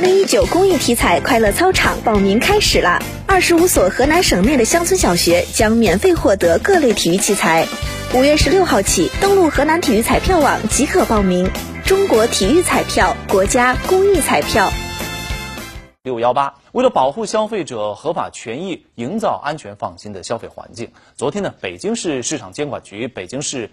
二零一九公益体彩快乐操场报名开始啦！二十五所河南省内的乡村小学将免费获得各类体育器材。五月十六号起，登录河南体育彩票网即可报名。中国体育彩票，国家公益彩票。六幺八，为了保护消费者合法权益，营造安全放心的消费环境，昨天呢，北京市市场监管局、北京市。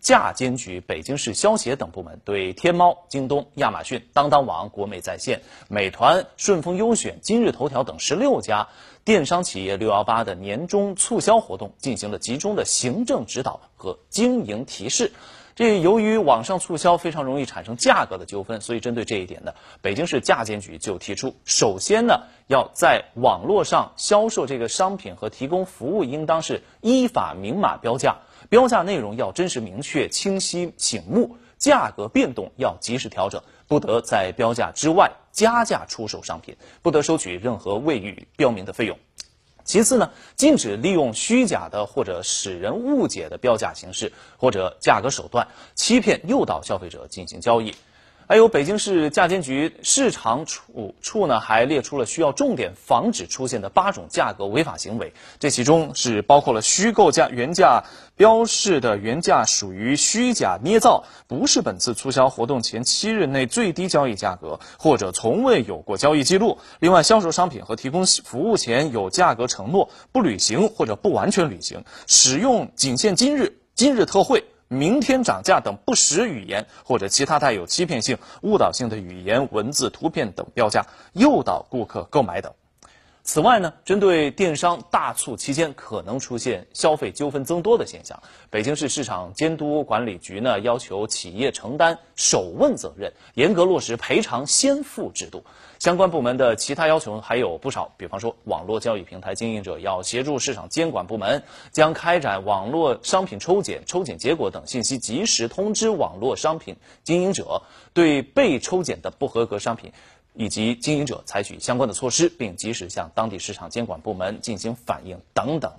价监局、北京市消协等部门对天猫、京东、亚马逊、当当网、国美在线、美团、顺丰优选、今日头条等十六家电商企业六幺八的年终促销活动进行了集中的行政指导和经营提示。这由于网上促销非常容易产生价格的纠纷，所以针对这一点呢，北京市价监局就提出，首先呢，要在网络上销售这个商品和提供服务，应当是依法明码标价。标价内容要真实明确、清晰醒目，价格变动要及时调整，不得在标价之外加价出售商品，不得收取任何未予标明的费用。其次呢，禁止利用虚假的或者使人误解的标价形式或者价格手段，欺骗诱导消费者进行交易。还有北京市价监局市场处处呢，还列出了需要重点防止出现的八种价格违法行为。这其中是包括了虚构价原价标示的原价属于虚假捏造，不是本次促销活动前七日内最低交易价格，或者从未有过交易记录。另外，销售商品和提供服务前有价格承诺不履行或者不完全履行，使用仅限今日、今日特惠。明天涨价等不实语言，或者其他带有欺骗性、误导性的语言、文字、图片等标价，诱导顾客购买等。此外呢，针对电商大促期间可能出现消费纠纷增多的现象，北京市市场监督管理局呢要求企业承担首问责任，严格落实赔偿先付制度。相关部门的其他要求还有不少，比方说，网络交易平台经营者要协助市场监管部门，将开展网络商品抽检、抽检结果等信息及时通知网络商品经营者，对被抽检的不合格商品。以及经营者采取相关的措施，并及时向当地市场监管部门进行反映等等。